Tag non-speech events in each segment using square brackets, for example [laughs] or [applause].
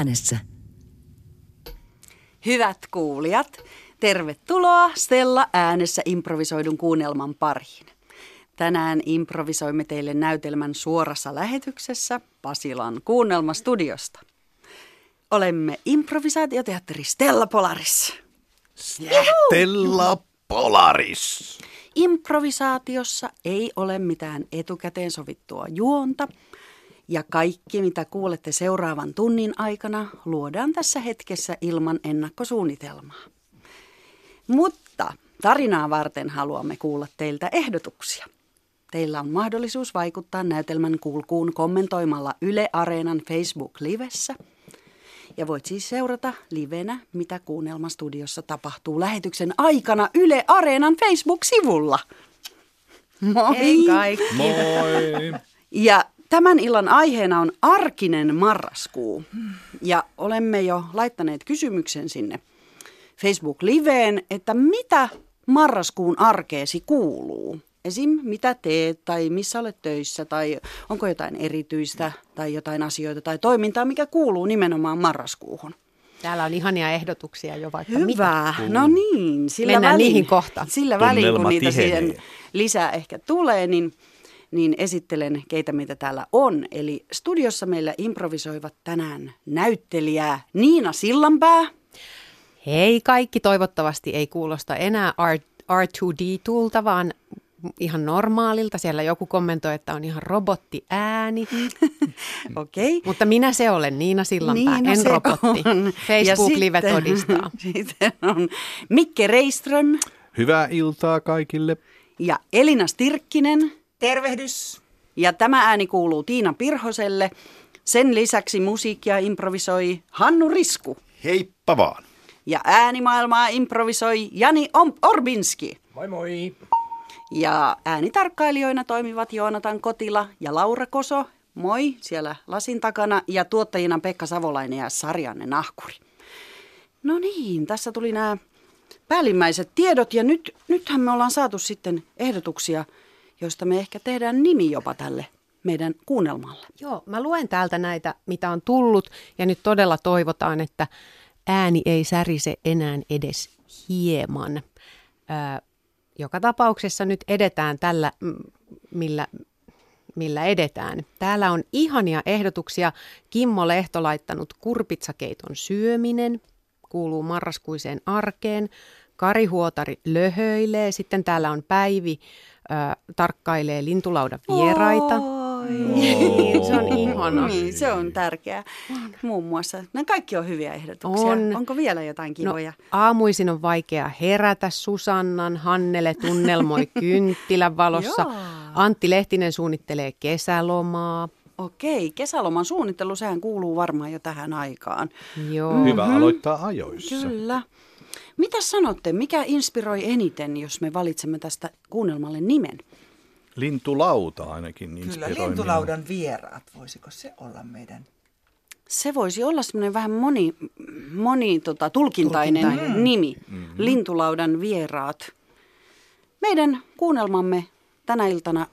äänessä. Hyvät kuulijat, tervetuloa Stella äänessä improvisoidun kuunnelman pariin. Tänään improvisoimme teille näytelmän suorassa lähetyksessä Pasilan kuunnelmastudiosta. Olemme improvisaatioteatteri Stella Polaris. Stella Polaris. Improvisaatiossa ei ole mitään etukäteen sovittua juonta, ja kaikki, mitä kuulette seuraavan tunnin aikana, luodaan tässä hetkessä ilman ennakkosuunnitelmaa. Mutta tarinaa varten haluamme kuulla teiltä ehdotuksia. Teillä on mahdollisuus vaikuttaa näytelmän kulkuun kommentoimalla Yle Areenan Facebook-livessä. Ja voit siis seurata livenä, mitä kuunnelmastudiossa tapahtuu lähetyksen aikana Yle Areenan Facebook-sivulla. Moi! Hei kaikki. Moi. Ja tämän illan aiheena on arkinen marraskuu. Ja olemme jo laittaneet kysymyksen sinne Facebook-liveen, että mitä marraskuun arkeesi kuuluu? Esim. mitä teet tai missä olet töissä tai onko jotain erityistä tai jotain asioita tai toimintaa, mikä kuuluu nimenomaan marraskuuhun. Täällä on ihania ehdotuksia jo vaikka Hyvä. mitä. No niin, sillä Mennään välin, niihin kohta. Sillä välin, kun niitä tihenee. siihen lisää ehkä tulee, niin, niin esittelen, keitä meitä täällä on. Eli studiossa meillä improvisoivat tänään näyttelijää Niina Sillanpää. Hei kaikki, toivottavasti ei kuulosta enää R- R2D-tulta, vaan ihan normaalilta. Siellä joku kommentoi, että on ihan robottiääni, [laughs] Okei. Okay. mutta minä se olen, Niina Sillanpää, Niina en se robotti. on. Ja Facebook-live sitten- todistaa. [laughs] Sitten on Mikke Reiström Hyvää iltaa kaikille. ja Elina Stirkkinen. Tervehdys. Ja tämä ääni kuuluu Tiina Pirhoselle. Sen lisäksi musiikkia improvisoi Hannu Risku. Heippa vaan. Ja äänimaailmaa improvisoi Jani Om- Orbinski. Moi moi. Ja äänitarkkailijoina toimivat Joonatan Kotila ja Laura Koso. Moi siellä lasin takana. Ja tuottajina Pekka Savolainen ja Sarjanne Nahkuri. No niin, tässä tuli nämä päällimmäiset tiedot. Ja nyt, nythän me ollaan saatu sitten ehdotuksia, joista me ehkä tehdään nimi jopa tälle meidän kuunnelmalle. Joo, mä luen täältä näitä, mitä on tullut, ja nyt todella toivotaan, että ääni ei särise enää edes hieman. Ö, joka tapauksessa nyt edetään tällä, millä, millä edetään. Täällä on ihania ehdotuksia. Kimmo Lehto laittanut kurpitsakeiton syöminen, kuuluu marraskuiseen arkeen. Kari Huotari löhöilee. Sitten täällä on Päivi, ö, tarkkailee lintulaudan vieraita. Oi. Niin, [laughs] se on ihana. Niin, se on tärkeää. Muun muassa. Nämä kaikki on hyviä ehdotuksia. On. Onko vielä jotain kivoja? No, aamuisin on vaikea herätä Susannan, Hannele tunnelmoi [laughs] kynttilän valossa. Antti Lehtinen suunnittelee kesälomaa. Okei, kesäloman suunnittelu, sehän kuuluu varmaan jo tähän aikaan. Joo. Hyvä aloittaa ajoissa. Kyllä. Mitä sanotte, mikä inspiroi eniten, jos me valitsemme tästä kuunnelmalle nimen? Lintulauta ainakin Kyllä, inspiroi minua. lintulaudan vieraat. Voisiko se olla meidän? Se voisi olla semmoinen vähän moni, moni tota, tulkintainen, Tulkintainen. nimi. Mm-hmm. Lintulaudan vieraat. Meidän kuunnelmamme tänä iltana,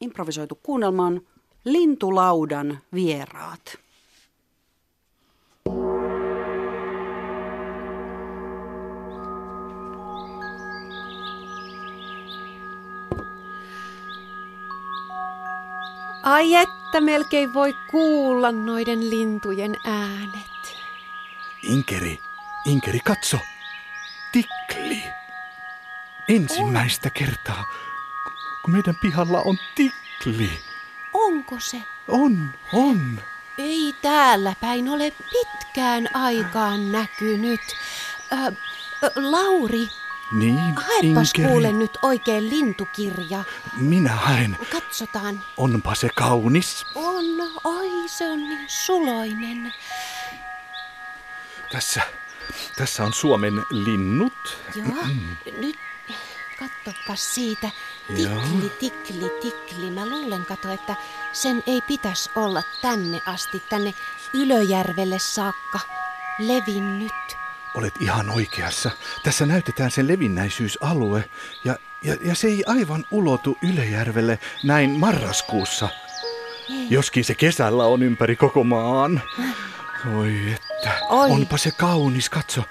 improvisoitu kuunnelma on Lintulaudan vieraat. Ai että melkein voi kuulla noiden lintujen äänet. Inkeri, Inkeri, katso. Tikli. Ensimmäistä kertaa, kun meidän pihalla on tikli. Onko se? On, on. Ei täällä päin ole pitkään aikaan näkynyt. Ö, ö, Lauri, Niin, haepas Inkeri. kuule nyt oikein lintukirja. Minä haen. Katsotaan. Onpa se kaunis. On, oi se on niin suloinen. Tässä, tässä on Suomen linnut. Joo, nyt katsopas siitä. Joo. Tikli, tikli, tikli. Mä luulen, kato, että sen ei pitäisi olla tänne asti, tänne Ylöjärvelle saakka levinnyt. Olet ihan oikeassa. Tässä näytetään sen levinnäisyysalue ja, ja, ja se ei aivan ulotu Ylejärvelle näin marraskuussa. Joskin se kesällä on ympäri koko maan. Oi että, Oi. onpa se kaunis, katso.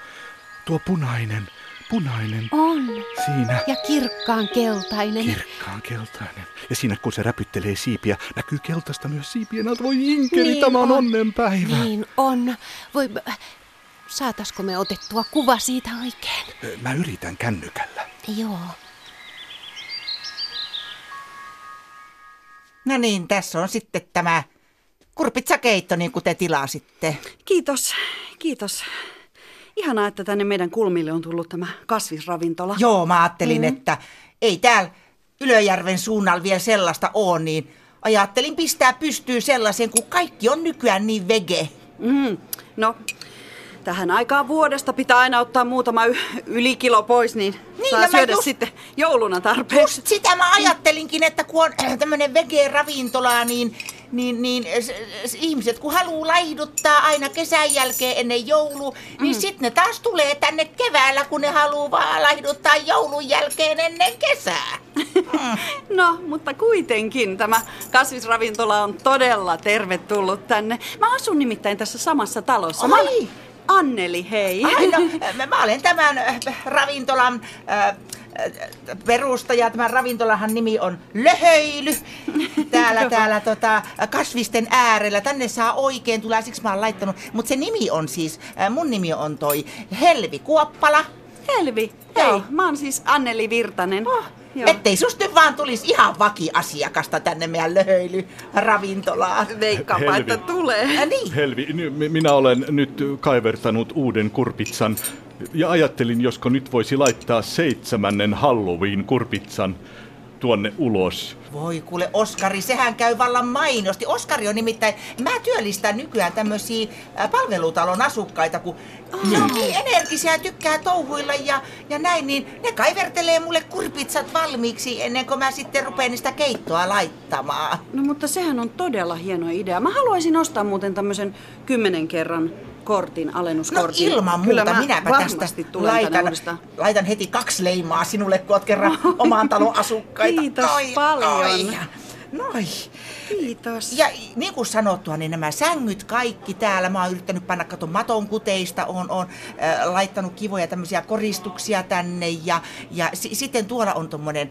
Tuo punainen, punainen On. siinä. Ja kirkkaan keltainen. Kirkkaan keltainen. Ja siinä kun se räpyttelee siipiä, näkyy keltaista myös siipien alta. Voi inkeri, Niin tämä on. onnenpäivä. Niin on. Voi, saataisiko me otettua kuva siitä oikein? Mä yritän kännykällä. Joo. No niin, tässä on sitten tämä kurpitsakeitto, niin kuin te tilasitte. Kiitos, kiitos. Ihanaa, että tänne meidän kulmille on tullut tämä kasvisravintola. Joo, mä ajattelin, mm. että ei täällä Ylöjärven suunnalla vielä sellaista ole, niin ajattelin pistää pystyyn sellaisen, kun kaikki on nykyään niin vege. Mm, no, tähän aikaan vuodesta pitää aina ottaa muutama y- ylikilo pois, niin, Niin, saa mä syödä just- sitten jouluna tarpeeksi. Just sitä mä ajattelinkin, että kun on [clears throat] tämmönen vege-ravintola, niin, niin, niin s- s- ihmiset kun haluaa laihduttaa aina kesän jälkeen ennen joulu, niin Mm. sitten ne taas tulee tänne keväällä, kun ne haluaa vaan laihduttaa joulun jälkeen ennen kesää. [laughs] No, mutta kuitenkin tämä kasvisravintola on todella tervetullut tänne. Mä asun nimittäin tässä samassa talossa. Mä Ai. olen Anneli, hei. Ai no, mä- olen tämän äh, ravintolan äh, äh, perustaja. Tämän ravintolahan nimi on Löhöily. Täällä, täällä tota, kasvisten äärellä. Tänne saa oikein tulla, siksi mä oon laittanut. Mutta se nimi on siis, äh, mun nimi on toi Helvi Kuoppala. Helvi, hei. Joo. Mä oon siis Anneli Virtanen. Oh, Joo. Ettei susta nyt vaan tulisi ihan vakiasiakasta tänne meidän Löhöily-ravintolaan. Veikkaapa, että tulee. Äh, niin. Helvi, minä olen nyt kaivertanut uuden kurpitsan ja ajattelin, josko nyt voisi laittaa seitsemännen Halloween-kurpitsan tuonne ulos. Voi kuule, Oskari, sehän käy vallan mainosti. Oskari on nimittäin, mä työllistän nykyään tämmöisiä ä, palvelutalon asukkaita, kun ne on niin energisiä ja tykkää touhuilla ja, ja näin, niin ne kaivertelee mulle kurpitsat valmiiksi ennen kuin mä sitten rupean niistä keittoa laittamaan. No mutta sehän on todella hieno idea. Mä haluaisin ostaa muuten tämmöisen kymmenen kerran kortin, No alennuskortin. ilman Kyllä muuta, mä minäpä tästä tulen laitan, laitan heti kaksi leimaa sinulle, kun oot kerran oman talon asukkaita. [laughs] Kiitos Noi, paljon. Noi. Noi. Kiitos. Ja niin kuin sanottua, niin nämä sängyt kaikki täällä, mä oon yrittänyt panna katon maton kuteista, oon, oon äh, laittanut kivoja tämmöisiä koristuksia tänne ja, ja si- sitten tuolla on tommonen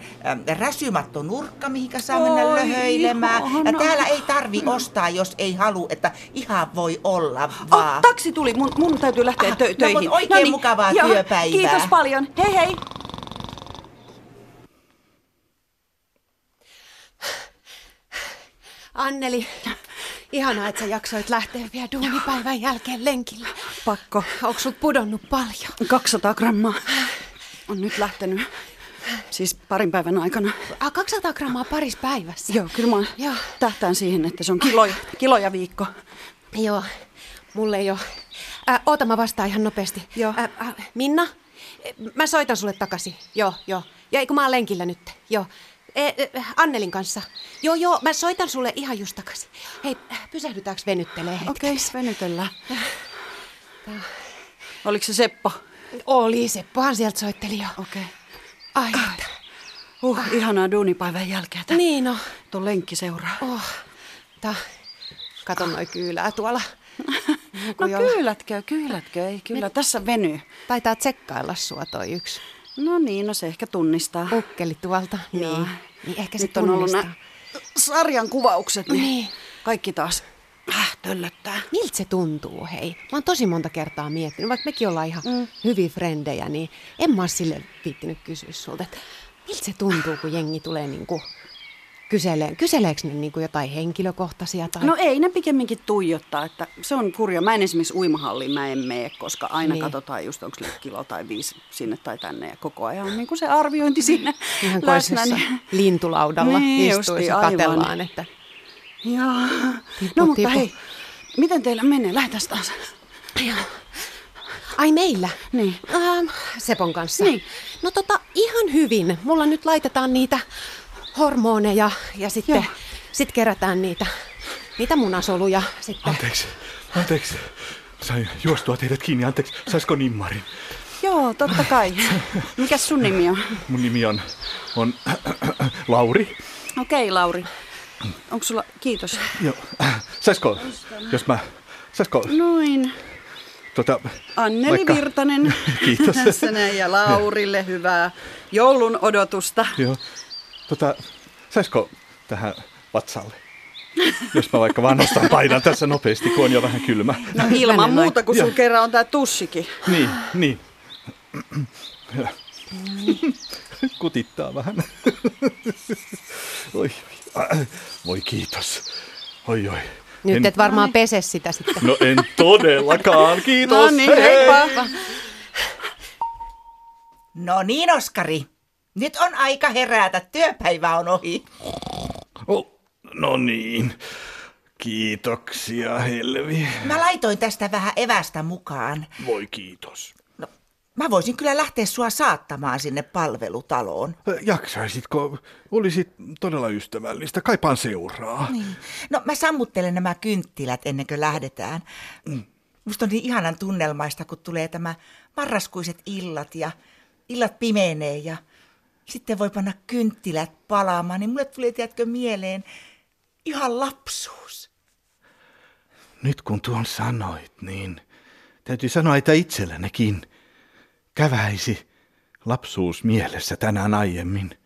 äh, räsymatto nurkka, mihinkä saa mennä Oi, löhöilemään. Ja ihana. täällä ei tarvi ostaa, jos ei halua, että ihan voi olla Oh, vaan. taksi tuli, mun, mun täytyy lähteä Ah, tö- no, töihin. oikein mukavaa joo, työpäivää. Kiitos paljon. Hei hei. Anneli, ihanaa, että sä jaksoit lähteä vielä duunipäivän jälkeen lenkille. Pakko. Onko sut pudonnut paljon? 200 grammaa on nyt lähtenyt. Siis parin päivän aikana. Ah, 200 grammaa paris päivässä. Joo, kyllä mä Joo. tähtään siihen, että se on kiloja, kiloja viikko. Joo, mulle ei ole. Äh, oota, mä vastaan ihan nopeasti. Joo. Äh, äh, Minna, mä soitan sulle takaisin. Joo, joo. Ja eikö mä oon lenkillä nyt? Joo. E, e, Annelin kanssa. Joo, joo, mä soitan sulle ihan just takaisin. Hei, äh, pysähdytäänkö venyttelee Okei, okay, venytellään. Oliko se Seppo? Oli, Seppohan sieltä soitteli jo. Okei. Okay. Ai, että. Uh, ihanaa duunipäivän jälkeen. Tää, Niin no. Tuon lenkki seuraa. Oh. Ta. Kato noi kyylää tuolla. [laughs] No kyylätkö, kyylätkö, ei kyllä. Tässä venyy. Taitaa tsekkailla sua toi yksi No niin, no se ehkä tunnistaa. ukkeli tuolta. Niin. niin ehkä se Nyt on ollut tunnistaa. sarjan kuvaukset, niin, Niin. kaikki taas äh, töllöttää. Miltä se tuntuu, hei? Mä oon tosi monta kertaa miettinyt, vaikka mekin ollaan ihan mm. hyviä frendejä, niin en mä oo sille viittinyt kysyä sulta, että miltä se tuntuu, kun jengi tulee niinku kyselee, kyseleekö ne niinku jotain henkilökohtaisia tai... No ei, ne pikemminkin tuijottaa, että se on kurja. Mä en esimerkiksi uimahalliin mä en mene, koska aina Niin. niin. katsotaan just onko kilo tai viisi sinne tai tänne ja koko ajan on niin kuin se arviointi siinä Ihan kuin läsnä. Niin. lintulaudalla Niin istuisi ja katellaan, että Joo. Tipu, No mutta tipu. hei, miten teillä menee? Lähdetään taas. Ai meillä? Niin. Ähm, Sepon kanssa. Niin. No tota, ihan hyvin. Mulla nyt laitetaan niitä hormoneja ja sitten Joo. sit kerätään niitä, niitä munasoluja sitten. Anteeksi, anteeksi. Sain juostua teidät kiinni, anteeksi. Saisiko nimmarin? Joo, totta kai. [laughs] Mikäs sun nimi on? Mun nimi on, on [clears throat] Lauri. Okei, Lauri. Onko sulla, kiitos. Joo. Saisiko, jos mä Saisiko Noin. tota, Anneli vaikka- Virtanen. [laughs] Kiitos. Tässä näin, ja Laurille hyvää joulun odotusta. Joo. Tota, saisiko tähän vatsalle? Jos mä vaikka vaan nostan painan tässä nopeasti, kun on jo vähän kylmä. No ilman Mennään muuta, kun sun kerran on tää tussikin. Niin, niin. Kutittaa vähän. Oi, oi. Voi kiitos. Oi, oi. Nyt En- et varmaan pese sitä sitten. No en todellakaan, kiitos. No niin, heippa. No niin, Oskari. Nyt on aika herätä. Työpäivä on ohi. Oh, no niin. Kiitoksia, Helvi. Mä laitoin tästä vähän evästä mukaan. Voi kiitos. No, mä voisin kyllä lähteä sua saattamaan sinne palvelutaloon. Jaksaisitko? Olisit todella ystävällistä. Kaipaan seuraa. Niin. No mä sammuttelen nämä kynttilät ennen kuin lähdetään. Musta on niin ihanan tunnelmaista, kun tulee tämä marraskuiset illat ja illat pimenee ja sitten voi panna kynttilät palaamaan, niin mulle tulee, tiedätkö, mieleen ihan lapsuus. Nyt kun tuon sanoit, niin täytyy sanoa, että itsellänikin käväisi lapsuus mielessä tänään aiemmin.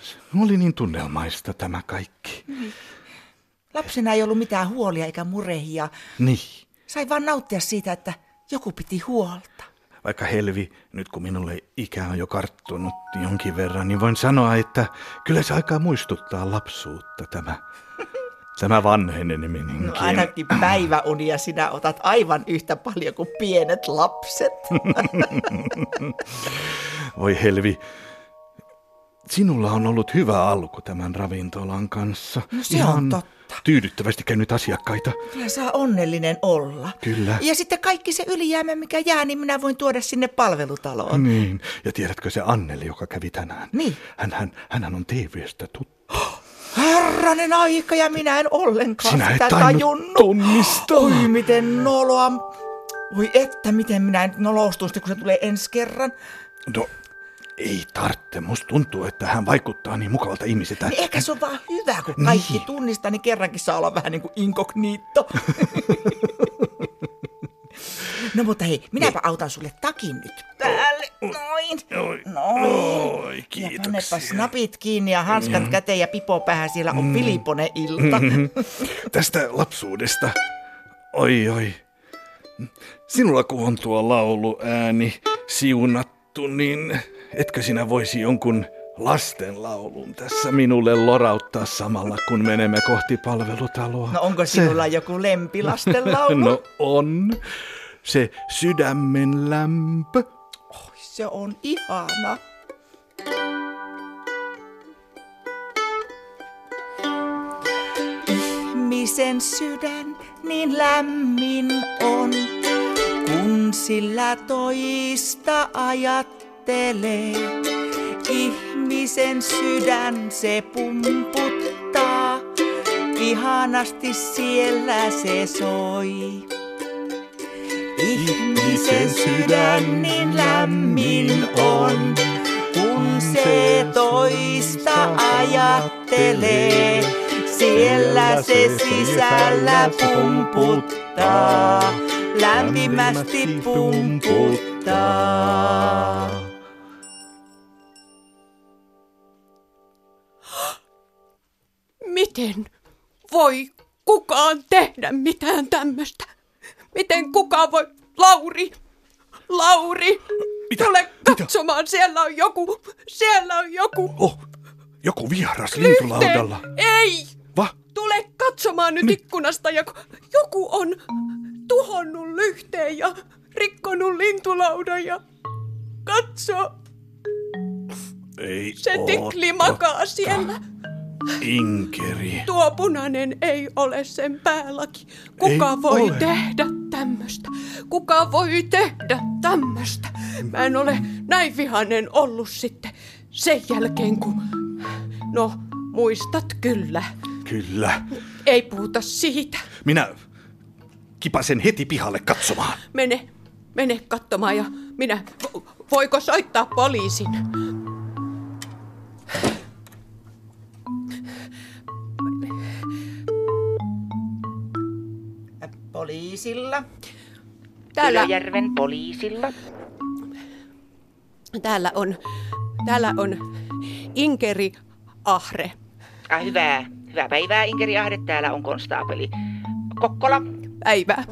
Se oli niin tunnelmaista tämä kaikki. Lapsena ei ollut mitään huolia eikä murehia. Niin. Sai vaan nauttia siitä, että joku piti huolta. Vaikka Helvi, nyt kun minulle ikä on jo karttunut jonkin verran, niin voin sanoa, että kyllä se aikaa muistuttaa lapsuutta tämä, [laughs] tämä vanheneminenkin. No ainakin päiväunia sinä otat aivan yhtä paljon kuin pienet lapset. [laughs] Voi Helvi, sinulla on ollut hyvä alku tämän ravintolan kanssa. No se on totta. Tyydyttävästi käynyt asiakkaita. Kyllä saa onnellinen olla. Kyllä. Ja sitten kaikki se ylijäämä, mikä jää, niin minä voin tuoda sinne palvelutaloon. Niin, ja tiedätkö se Anneli, joka kävi tänään? Niin. Hän, hän, hänhän on TV-stä tuttu. Herranen aika, ja minä en ollenkaan Sinä sitä tajunnut. tunnistaa. Oi, miten noloa. Oi että, miten minä nyt nolostun sitten, kun se tulee ensi kerran. No, ei tarvitse. Musta tuntuu, että hän vaikuttaa niin mukavalta ihmiseltä. Niin ehkä se on vaan hyvä, kun kaikki Niin. tunnistaa, niin kerrankin saa olla vähän niin kuin inkognito. [laughs] no mutta hei, minäpä autan sulle takin nyt päälle. Noin. Oi, Noin. oi, Ja kiitoksia. pannepa snapit kiinni ja hanskat käteen ja pipo päähän. Siellä on Mm. Filipone-ilta. [laughs] Tästä lapsuudesta. Oi, oi. Sinulla kun on tuo lauluääni siunattu, niin etkö sinä voisi jonkun lastenlaulun tässä minulle lorauttaa samalla, kun menemme kohti palvelutaloa? No onko Se- sinulla joku lempilastenlaulu? No on. Se sydämen lämpö. Se on ihana. Ihmisen sydän niin lämmin on, kun sillä toista ajattelee. Ihmisen sydän se pumputtaa, ihanasti siellä se soi. Ihmisen sydän niin lämmin on, kun se toista ajattelee. Siellä se sisällä pumputtaa, lämpimästi pumputtaa. Miten voi kukaan tehdä mitään tämmöistä? Miten kukaan voi... Lauri! Lauri! Mitä? Tule Mitä? katsomaan, siellä on joku, siellä on joku. Oh, joku vieras lintulaudalla. Ei! Va? Tule katsomaan nyt ikkunasta, joku, joku on tuhonnut lyhteen ja rikkonut lintulaudan ja katso, Ei se tikli makaa siellä. Inkeri. Tuo punainen ei ole sen päälaki. Kuka Ei voi ole. tehdä tämmöstä? Kuka voi tehdä tämmöstä? Mä en ole näin vihainen ollut sitten sen jälkeen, kun... No, muistat kyllä. Kyllä. Ei puhuta siitä. Minä kipasen heti pihalle katsomaan. Mene, mene katsomaan ja minä... vo- Voiko soittaa poliisin? Poliisilla. Täällä, Ylöjärven poliisilla. täällä on, täällä on Inkeri Ahre. Ah, hyvää. Hyvää päivää, Inkeri Ahde. Täällä on konstaapeli. Kokkola. Päivää.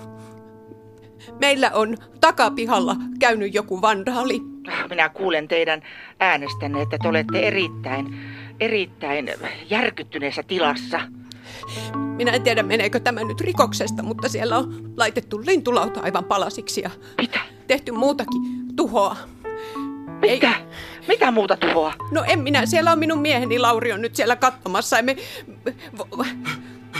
Meillä on takapihalla käynyt joku vandaali. Ah, Minä kuulen teidän äänestänne, että te olette erittäin, erittäin järkyttyneessä tilassa. Minä en tiedä, meneekö tämä nyt rikoksesta, mutta siellä on laitettu lintulauta aivan palasiksi ja Mitä? tehty muutakin tuhoa. Mitä? Mitä muuta tuhoa? No en minä, siellä on minun mieheni Lauri on nyt siellä katsomassa. Ja me,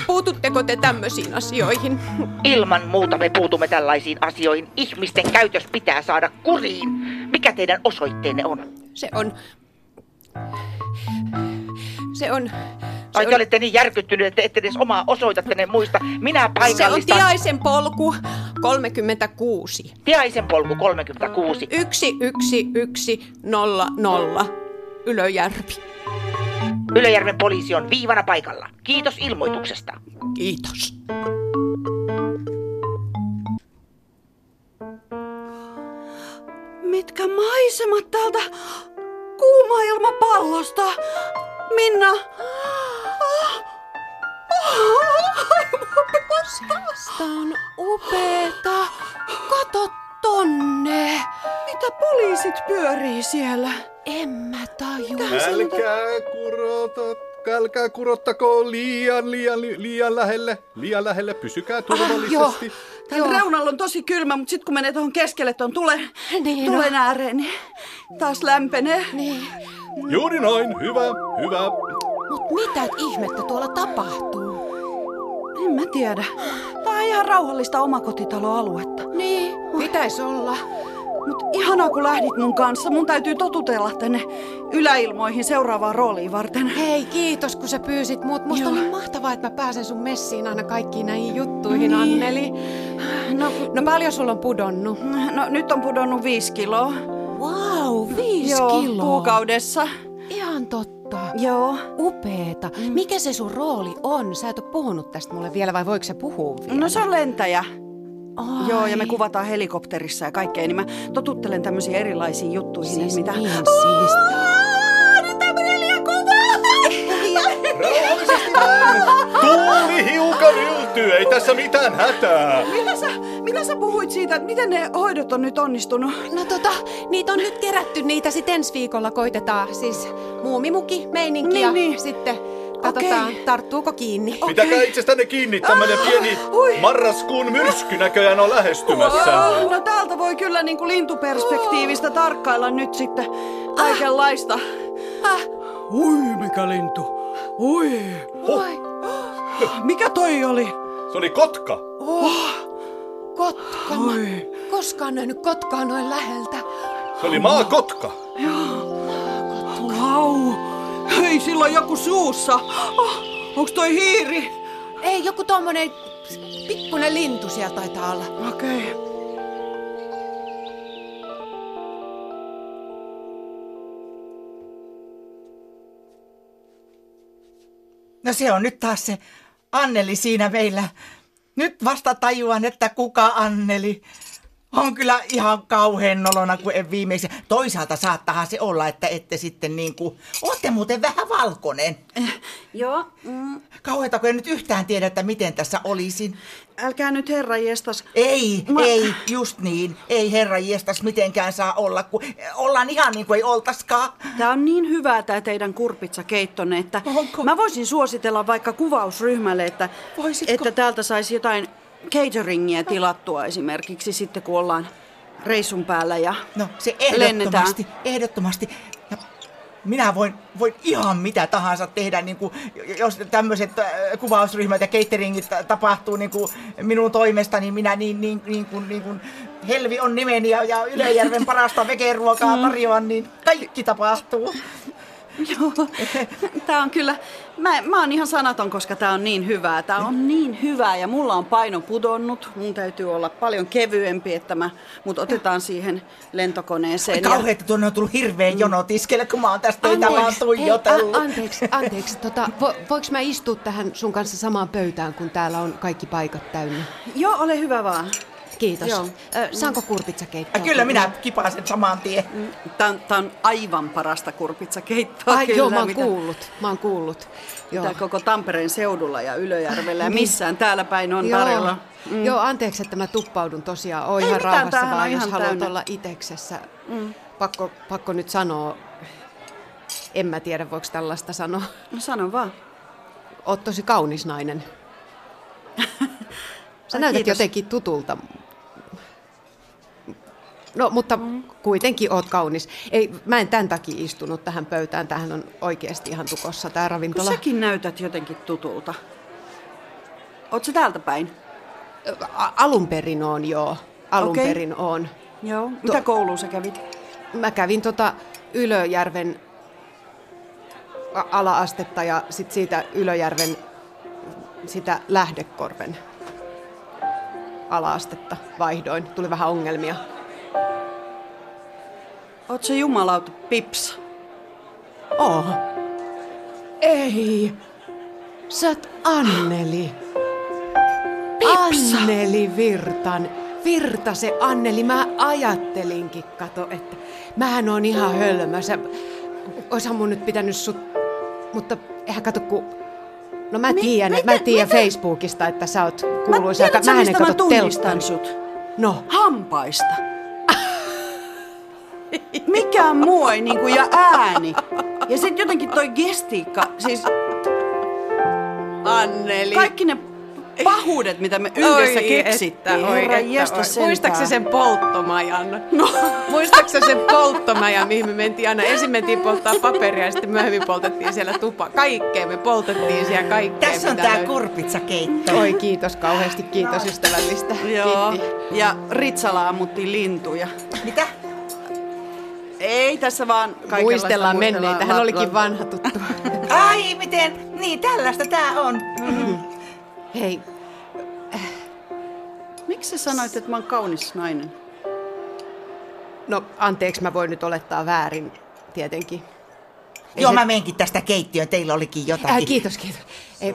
puututteko te tämmöisiin asioihin? Ilman muuta me puutumme tällaisiin asioihin. Ihmisten käytös pitää saada kuriin. Mikä teidän osoitteenne on? Se on... Se on... Ai Se te olette niin järkyttyneet, että ette edes omaa osoitettanne muista. Minä se on paikallistan... Tiaisen polku 36. Tiaisen polku 36. 11100 Ylöjärvi. Ylöjärven poliisi on viivana paikalla. Kiitos ilmoituksesta. Kiitos. Mitkä maisemat täältä kuuma ilma Minna. Ah. Tästä on upeeta. Kato tonne. Mitä poliisit pyörii siellä? En mä tajua. Älkää kurota, älkää kurottako liian, liian, li- liian lähelle. Liian lähelle, pysykää turvallisesti. Täällä reunalla on tosi kylmä, mutta sitten kun menee tuohon keskelle tuon tule, Niin tulen ääreen, niin taas lämpenee. Niin. Juuri noin, hyvä, hyvä. Mut mitä ihmettä tuolla tapahtuu? En mä tiedä. Tää on ihan rauhallista omakotitaloaluetta. Niin, pitäis olla. Mut ihanaa kun lähdit mun kanssa. Mun täytyy totutella tänne yläilmoihin seuraavaan rooliin varten. Hei, kiitos kun sä pyysit mut. Musta on Joo. niin mahtavaa, että mä pääsen sun messiin aina kaikkiin näihin juttuihin, Niin. Anneli. No, No paljon sulla on pudonnut? no nyt on pudonnut viisi kiloa. Wow, viisi Joo, kiloa. kuukaudessa. Ihan totta. Joo. Upeeta. Mikä se sun rooli on? Sä et ole puhunut tästä mulle vielä vai voiko sä puhua vielä? No se on lentäjä. Ai. Joo, ja me kuvataan helikopterissa ja kaikkea, niin mä totuttelen tämmöisiin erilaisiin juttuihin, Siis mitä... niin siistiä. Aa, Tuuli hiukan yltyy, ei tässä mitään hätää. Mitä sä, mitä sä puhuit siitä, että miten ne hoidot on nyt onnistunut? No tota, niitä on nyt kerätty, niitä sit ensi viikolla koitetaan. Siis muumimuki, meininki Niin, ja niin. sitten katsotaan, Okei. tarttuuko kiinni. Pitäkää itsestänne kiinni, tämmönen pieni ui. marraskuun myrsky näköjään on lähestymässä. Oh, no täältä voi kyllä niin kuin lintuperspektiivistä tarkkailla nyt sitten kaikenlaista. Ah, Ui, mikä lintu. Ui. oi, Mikä toi oli? Se oli kotka. kotka. Mä Oi. koskaan nähnyt kotkaa noin läheltä. Se oli maakotka. Vau. Hei, sillä on joku suussa. Oh, onks toi hiiri? Ei, joku tommonen pikkunen lintu siellä taitaa olla. Okei. Okay. No se on nyt taas se Anneli siinä meillä. Nyt vasta tajuan, että kuka Anneli. On kyllä ihan kauhean nolona kuin en viimeisen. Toisaalta saattahan se olla, että ette sitten niin kuin... Ootte muuten vähän valkoinen. Joo. Mm, Kauheeta, kun en nyt yhtään tiedä, että miten tässä olisin. älkää nyt herra jestas. Ei, Mä- ei, just niin. Ei herra jestas mitenkään saa olla, kun ollaan ihan niin kuin ei oltaskaan. Tää on niin hyvää tää teidän kurpitsakeittonne, että Onko? mä voisin suositella vaikka kuvausryhmälle, että, Voisitko? että täältä saisi jotain cateringia tilattua esimerkiksi sitten, kun ollaan reissun päällä ja No se lennetään. ehdottomasti, ehdottomasti. Ja minä voin, voin ihan mitä tahansa tehdä, niin kuin, jos tämmöiset äh, kuvausryhmät ja cateringit ta- tapahtuu niin kuin minun toimesta, niin minä niin, niin, niin, kuin, niin kuin Helvi on nimeni ja, ja Ylöjärven parasta vegeruokaa tarjoan, niin kaikki tapahtuu. Joo, tämä on kyllä, mä, mä oon ihan sanaton, koska tämä on niin hyvää. Tämä on niin hyvää ja mulla on paino pudonnut. Mun täytyy olla paljon kevyempi, että mä, mut otetaan siihen lentokoneeseen. Kauheeta, että tuonne on tullut hirveä jono tiskelle, kun mä oon tästä töitä vaan tuijotellut. Hei, a- anteeksi, anteeksi. Tota, vo, voinko mä istua tähän sun kanssa samaan pöytään, kun täällä on kaikki paikat täynnä? Joo, ole hyvä vaan. Kiitos. Joo. Ö, saanko kurpitsakeittoa? Kyllä minä kipasen saman tien. Tämä on, aivan parasta kurpitsakeittoa Ai kyllä. joo, mä oon mitä, kuullut. Mä oon kuullut. Joo. mitä koko Tampereen seudulla ja Ylöjärvellä ja Niin. missään täällä päin on Joo. tarjolla. Mm. Joo, anteeksi, että mä tuppaudun tosiaan. Oon Ei ihan mitään, rauhassa vaan, jos ihan haluat täynnä. olla iteksessä. Mm. Pakko, pakko nyt sanoa, en mä tiedä voiko tällaista sanoa. No sano vaan. Oot tosi kaunis nainen. [laughs] Sä näytät kiitos. jotenkin tutulta. No, mutta mm. kuitenkin oot kaunis. Ei, mä en tämän takia istunut tähän pöytään. Tähän on oikeasti ihan tukossa Kun ravintola. säkin näytät jotenkin tutulta. Oot sä täältä päin? A- alun perin on, joo. Alun Okei. perin on. Joo. Mitä kouluun sä kävit? Mä kävin tota Ylöjärven ala-astetta ja sit siitä Ylöjärven sitä Lähdekorven ala-astetta vaihdoin. Tuli vähän ongelmia. Oot sä jumalauta pips? Oh. Ei. Sä oot Anneli. Pipsa. Anneli Virtan. Virta se Anneli. Mä ajattelinkin, kato, että mähän on ihan hölmö. Sä, oishan mun nyt pitänyt sut... Mutta eihän kato, kun... No mä tiedän, mä tiedän? Facebookista, että sä oot Mä kuuluisa. tiedät sä, Mähän en mistä mä kato tunnistan sut? No, Hampaista. Mikään muu ei niinku, ja ääni. Ja sitten jotenkin toi gestiikka, siis Anneli. kaikki ne pahuudet, mitä me yhdessä Oi keksittiin. Että, oi, Herra että, oi. Muistaaksä sen polttomajan? No. Muistaaksä sen polttomajan, mihin me mentiin aina? Ensin mentiin polttaa paperia ja sitten myöhemmin poltettiin siellä tupa. Kaikkea me poltettiin siellä kaikkea. Tässä on tää kurpitsakeitto. Oi kiitos kauheasti, kiitos ystävällistä. Joo, Kiitti. ja Ritsala ammuttiin lintuja. Mitä? Ei tässä vaan kaikenlaista Muistellaan menneitä, hän olikin vanha tuttu. [laughs] Ai, miten? Niin, tällaista tää on. Hei, Miksi sä sanoit, että mä oon kaunis nainen? no anteeksi, mä voin nyt olettaa väärin, tietenkin. Ei Joo, se- mä menkin tästä keittiöön. Teillä olikin jotakin. Äh, kiitos, kiitos. Ei,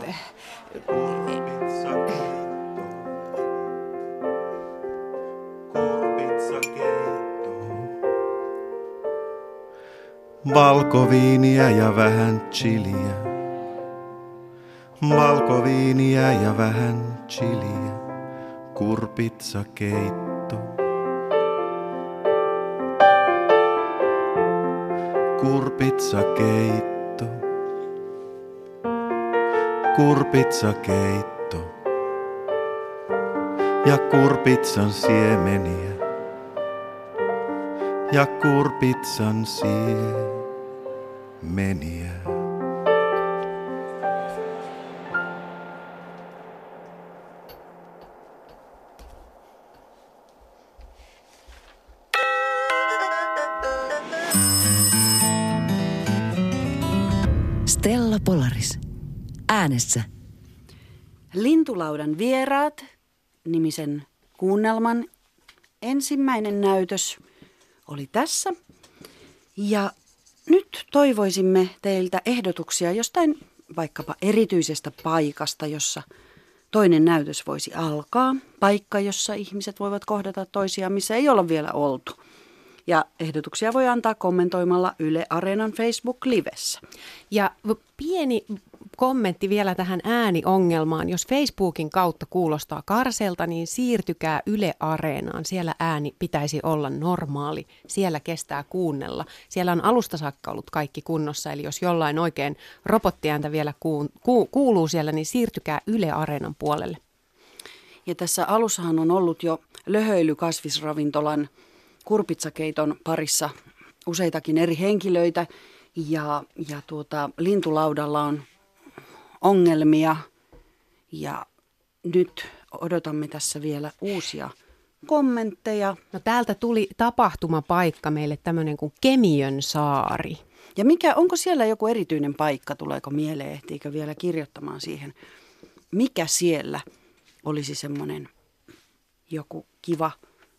Valkoviiniä ja vähän chiliä. Valkoviiniä ja vähän chiliä. Kurpitsakeitto. Kurpitsakeitto. Kurpitsakeitto. Ja kurpitsan siemeniä ja kurpitsan siemeniä. Stella Polaris. Äänessä. Lintulaudan vieraat nimisen kuunnelman ensimmäinen näytös oli tässä. Ja toivoisimme teiltä ehdotuksia jostain vaikkapa erityisestä paikasta, jossa toinen näytös voisi alkaa. Paikka, jossa ihmiset voivat kohdata toisiaan, missä ei olla vielä oltu. Ja ehdotuksia voi antaa kommentoimalla Yle Areenan Facebook-livessä. Ja pieni kommentti vielä tähän ääniongelmaan. Jos Facebookin kautta kuulostaa karselta, niin siirtykää Yle Areenaan. Siellä ääni pitäisi olla normaali. Siellä kestää kuunnella. Siellä on alusta saakka ollut kaikki kunnossa, eli jos jollain oikein robottiääntä vielä kuuluu siellä, niin siirtykää Yle Areenan puolelle. Ja tässä alussahan on ollut jo löhöily kasvisravintolan kurpitsakeiton parissa useitakin eri henkilöitä. Ja, ja tuota, lintulaudalla on ongelmia ja nyt odotamme tässä vielä uusia kommentteja. No täältä tuli tapahtumapaikka meille tämmöinen kuin Kemiön saari. Ja mikä, onko siellä joku erityinen paikka, tuleeko mieleen, ehtiikö vielä kirjoittamaan siihen, mikä siellä olisi semmoinen joku kiva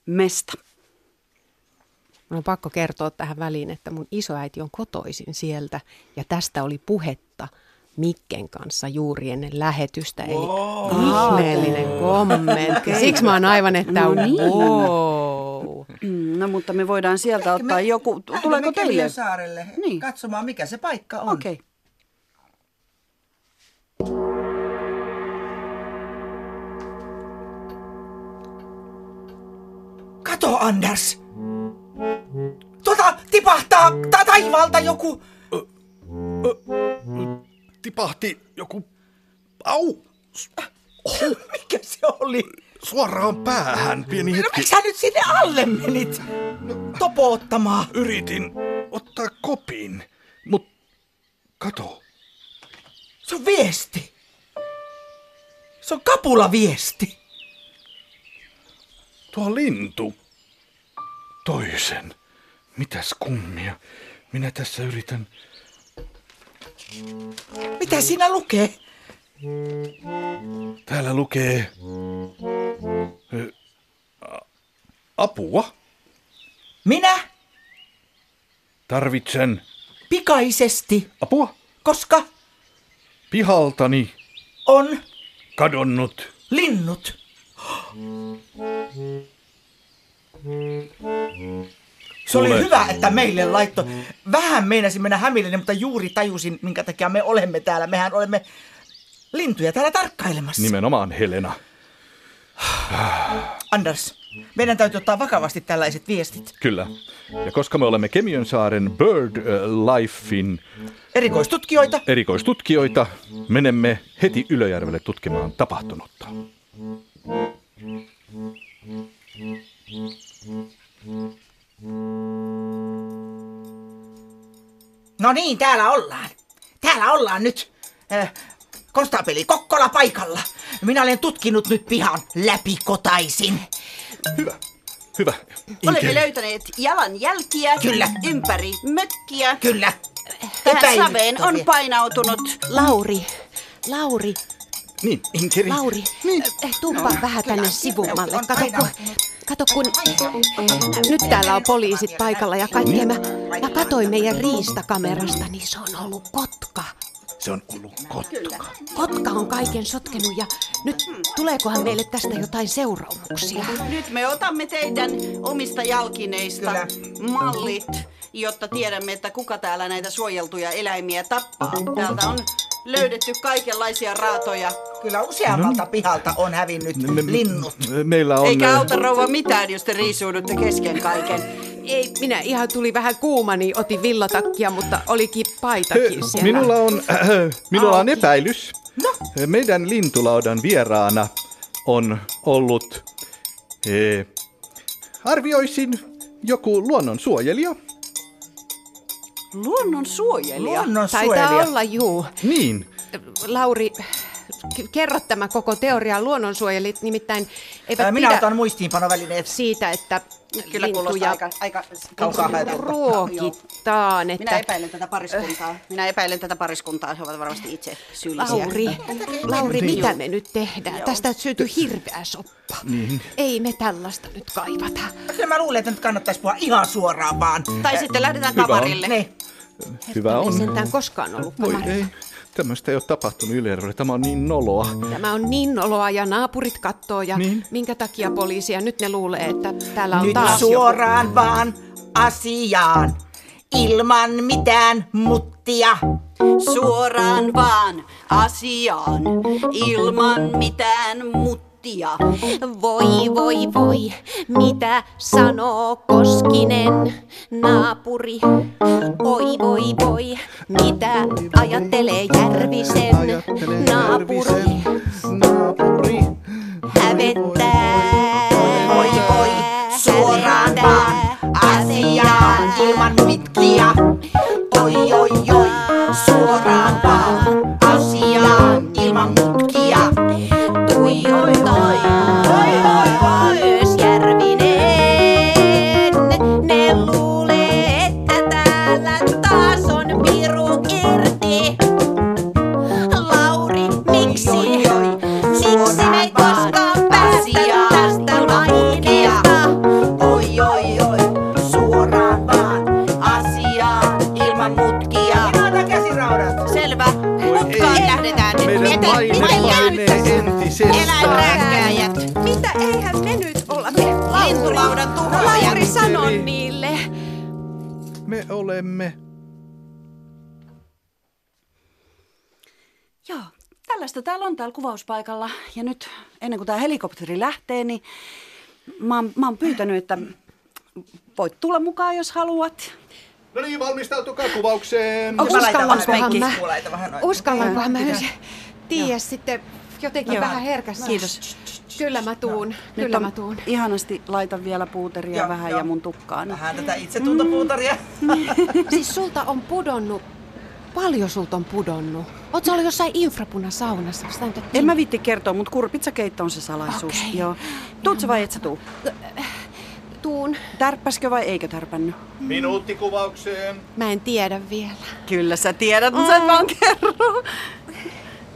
mesta? Mun on pakko kertoa tähän väliin, että mun isoäiti on kotoisin sieltä ja tästä oli puhetta Mikken kanssa juuri ennen lähetystä. Eli ihmeellinen kommentti. Siksi mä oon aivan, että No niin. wow. No mutta me voidaan sieltä ottaa Me- joku, tuleeko teille? Saarelle Niin. katsomaan, mikä se paikka on. Okei. Okay. Kato, Anders! Tuota tipahtaa ta- taivaalta joku... Tipahti joku... Au! [laughs] Mikä se oli? Suoraan päähän, pieni No hetki. miksi sä nyt sinne alle menit? Topoottamaan. Yritin ottaa kopin, mut kato, Se on viesti. Se on kapulaviesti. tuo lintu. Toisen. Mitäs kummia? Minä tässä yritän... Mitä siinä lukee? Täällä lukee... ö, Apua. Minä Tarvitsen pikaisesti, apua. koska Pihaltani on kadonnut. linnut. Se oli Tule. hyvä, että meille laitto. Vähän meinasin mennä hämille, mutta juuri tajusin, minkä takia me olemme täällä. Mehän olemme lintuja täällä tarkkailemassa. Nimenomaan Helena. [sighs] Anders, meidän täytyy ottaa vakavasti tällaiset viestit. Kyllä. Ja koska me olemme Kemiön saaren Bird ö, Lifein Erikoistutkijoita. erikoistutkijoita, menemme heti Ylöjärvelle tutkimaan tapahtunutta. No niin, täällä ollaan. Täällä ollaan nyt. Äh, konstaapeli Kokkola paikalla. Minä olen tutkinut nyt pihan läpikotaisin. Hyvä. Hyvä. Olemme Inkeri. löytäneet jalanjälkiä Kyllä. ympäri mökkiä. Kyllä. Tähän saveen on painautunut Lauri, Lauri, Niin, Inkeri. Lauri, niin. tuuppa no, vähän tänne sivummalle. Kato kato kun, nyt täällä on poliisit paikalla ja kaikkea. Mä, mä katoin meidän riistakamerasta, niin se on ollut kotka. Se on ollut kotka. Kotka on kaiken sotkenut ja nyt tuleekohan meille tästä jotain seuraamuksia? Nyt me otamme teidän omista jalkineista Kyllä. mallit, jotta tiedämme, että kuka täällä näitä suojeltuja eläimiä tappaa. Täältä on löydetty kaikenlaisia raatoja. Kyllä useammalta pihalta on hävinnyt linnut. Meillä on... Eikä auta rouva mitään, jos te riisuudutte kesken kaiken. Ei, minä ihan tuli vähän kuuma, niin otin villatakkia, mutta olikin paitakin siellä. Minulla on, äh, [clears throat] minulla on epäilys. No. Meidän lintulaudan vieraana on ollut, eh, arvioisin, joku luonnonsuojelija. Luonnon suojelija. Taitaa Luonnonsuojelija. olla, juu. Niin, Lauri, kerro tämä koko teoria. Luonnonsuojelit nimittäin eivät Ää, Minä pidä otan muistiinpanovälineet. siitä, että Kyllä kuulostaa lintuja aika, aika Kaukaa haeteltu. ruokitaan. Minä Että epäilen tätä pariskuntaa. Minä epäilen tätä pariskuntaa. He ovat varmasti itse syyllisiä. Lauri, Lauri, mitä me nyt tehdään? Tästä syntyy hirveä soppa. Niin. Ei me tällaista nyt kaivata. Kyllä mä luulen, että nyt kannattaisi puhua ihan suoraan vaan. Tai sitten lähdetään Hyvä on. kamarille. Hyvä Ei on. sentään koskaan ollut Voi kamarilla. ei, tämmöistä ei ole tapahtunut Ylöjärvellä. Tämä on niin noloa. Tämä on niin noloa ja naapurit kattoo ja Niin. minkä takia poliisia nyt ne luulee, että täällä on Nyt taas suoraan vaan asiaan. Ilman mitään muttia. Suoraan vaan asiaan, ilman mitään muttia. Voi, voi, voi, mitä sanoo Koskinen, naapuri? Oi, voi, voi, mitä ajattelee Järvisen, naapuri? naapuri. Hävettää. Voi voi, suoraan vaan asiaan ilman mitkiä. Täällä kuvauspaikalla. Ja nyt ennen kuin tämä helikopteri lähtee, niin mä oon, mä oon pyytänyt, että voit tulla mukaan, jos haluat. No niin, valmistautukaa kuvaukseen. Onko Mä laitan vähän uskallankohan mä? laitan. Uskallankohan mä Joo. tiedä sitten jotenkin Joo. vähän herkästi. Kiitos. Kyllä mä tuun, Nyt kyllä mä tuun. ihanasti laita vielä puuteria Joo, vähän joo. ja mun tukkaan. Vähän tätä itsetuntopuutaria. [laughs] Siis sulta on pudonnut, paljon sulta on pudonnut. Oot sä ollut jossain infrapunasaunassa? Nyt En mä viitti kertoa, mutta kurpitsakeitto on se salaisuus. Okei. Joo. Tuut sä vai et sä tuu? tuun. Tärppäskö vai eikö tärpännyt? Minuutti kuvaukseen. Mä en tiedä vielä. Kyllä sä tiedät, mutta sä et vaan kerro.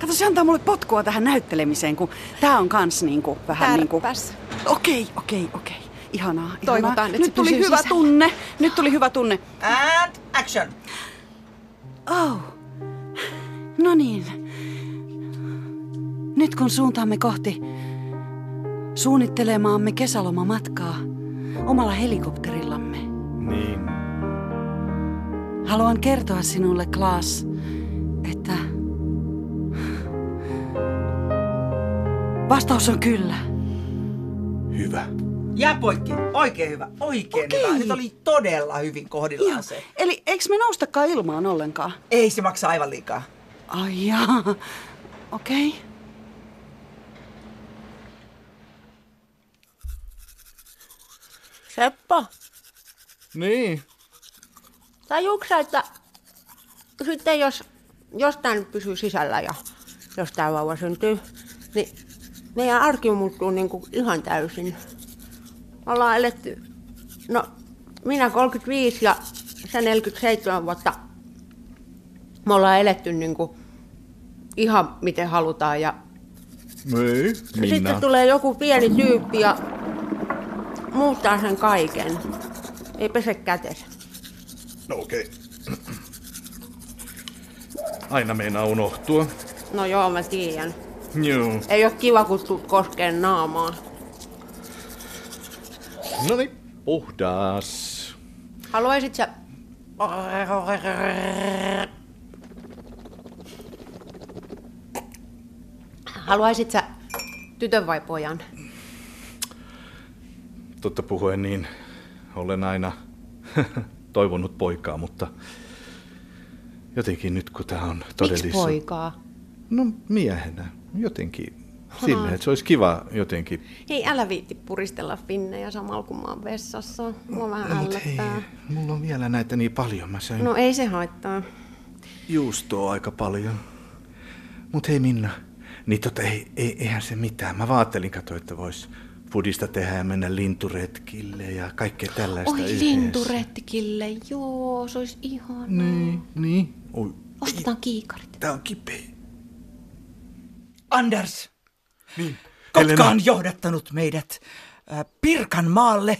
Kato, se antaa mulle potkua tähän näyttelemiseen, kun tää on kans niinku vähän niinku... Tärppäs. Okei, okei, okei. Ihanaa, ihanaa. Toivotaan, että se Nyt tuli hyvä sisällä. tunne. Nyt tuli hyvä tunne. And action. Oh. No niin. Nyt kun suuntaamme kohti suunnittelemaamme kesälomamatkaa omalla helikopterillamme, Niin. haluan kertoa sinulle, Klaas, että vastaus on kyllä. Hyvä. Jää poikki. Oikein hyvä. Oikein Okei. hyvä. Nyt oli todella hyvin kohdillaan se. Eli eikö me noustakaan ilmaan ollenkaan? Ei se maksa aivan liikaa. Ai jaa. Okei. Okay. Seppo, Niin. tajuuksä, että sitten jos, jos tämä nyt pysyy sisällä ja jos tämä vauva syntyy, niin meidän arki muuttuu niin kuin ihan täysin. Me ollaan eletty, no minä 35 ja sä 47 vuotta. Me ollaan eletty niin kuin ihan miten halutaan ja Ei, sitten tulee joku pieni tyyppi ja muuttaa sen kaiken. Ei pese kätensä. No okei. [clears throat] Aina meinaa unohtua. No joo, mä tiedän. Joo. Ei ole kiva, kun tulet koskeen naamaa. No niin, puhdas. Haluaisit sä... Haluaisit sä tytön vai pojan? Totta puhuen niin olen aina [laughs] toivonut poikaa, mutta jotenkin nyt kun tämä on Miksi todellisuus. poikaa? No miehenä, jotenkin. Silleen, että se olisi kiva jotenkin. Hei, älä viitti puristella finnejä samalla kun mä oon vessassa. Mua vähän No, mut hei, mulla on vielä näitä niin paljon. Mä söin no. Ei se haittaa. juustoa aika paljon. Mut hei Minna, niin tota ei, ei, eihän se mitään. Mä vaattelin, kato, että vois fudista tehdä ja mennä linturetkille ja kaikkea tällaista Oi yhdessä. linturetkille, joo, se olisi ihanaa. Niin, niin. Oi, Ostetaan kiikarit. tää on kipeä. Anders, Niin. Kotka on johdattanut meidät äh, Pirkanmaalle,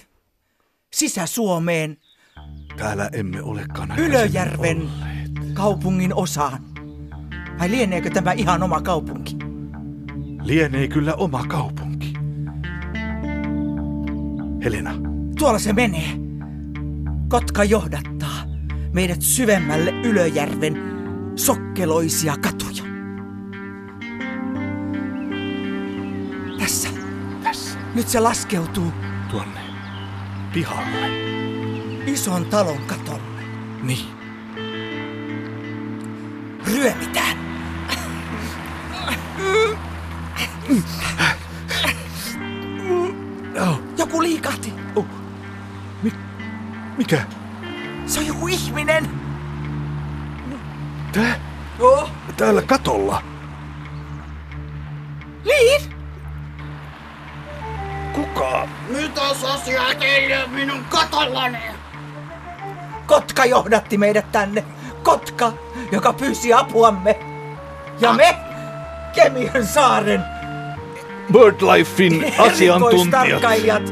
Sisä-Suomeen, Täällä emme olekaan Ylöjärven olleet. kaupungin osaan. Vai lieneekö tämä ihan oma kaupunki? Lienee kyllä oma kaupunki. Helena, Tuolla se menee. Kotka johdattaa meidät syvemmälle Ylöjärven sokkeloisia katuja. Nyt se laskeutuu tuonne pihalle. ison talon katolle. Niin. Ryömitään. Joku liikahti. oh. Mi- mikä? Se on joku ihminen. Tää? Oh. Täällä katolla. Kotka johdatti meidät tänne. Kotka, joka pyysi apuamme. Ja me, Kemiön saaren BirdLifein [laughs] asiantuntijat.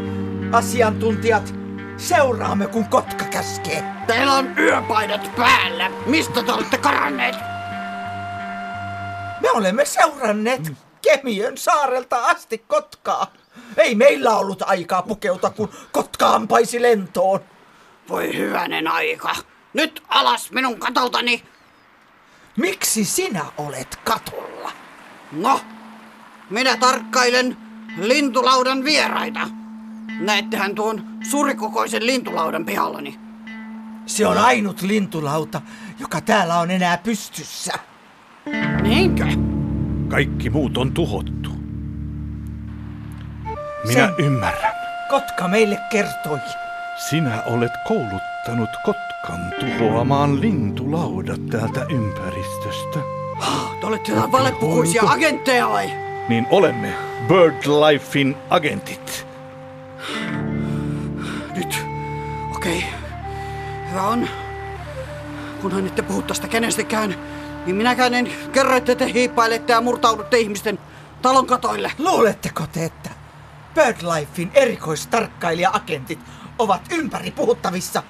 asiantuntijat, seuraamme kun Kotka käskee. Teillä on yöpaidat päällä. Mistä te olette karanneet? Me olemme seuranneet Kemiön saarelta asti Kotkaa. Ei meillä ollut aikaa pukeutua, kun kotka ampaisi lentoon. Voi hyvänen aika. Nyt alas minun katoltani. Miksi sinä olet katolla? No, minä tarkkailen lintulaudan vieraita. Näettehän tuon suurikokoisen lintulaudan pihallani. Se on ainut lintulauta, joka täällä on enää pystyssä. Niinkö? Kaikki muut on tuhottu. Minä Sen- ymmärrän. Kotka meille kertoi. Sinä olet kouluttanut kotkan tuhoamaan lintulaudat täältä ympäristöstä. Te olette jotain valepukuisia agentteja vai? Niin olemme BirdLifein agentit. Nyt. Okei. Hyvä on. Kunhan ette puhu tästä kenestäkään, niin minäkään en kerro, että te hiippailette ja murtaudutte ihmisten talon katoille. Luuletteko te, että BirdLifein erikoistarkkailija-agentit ovat ympäri puhuttavissa?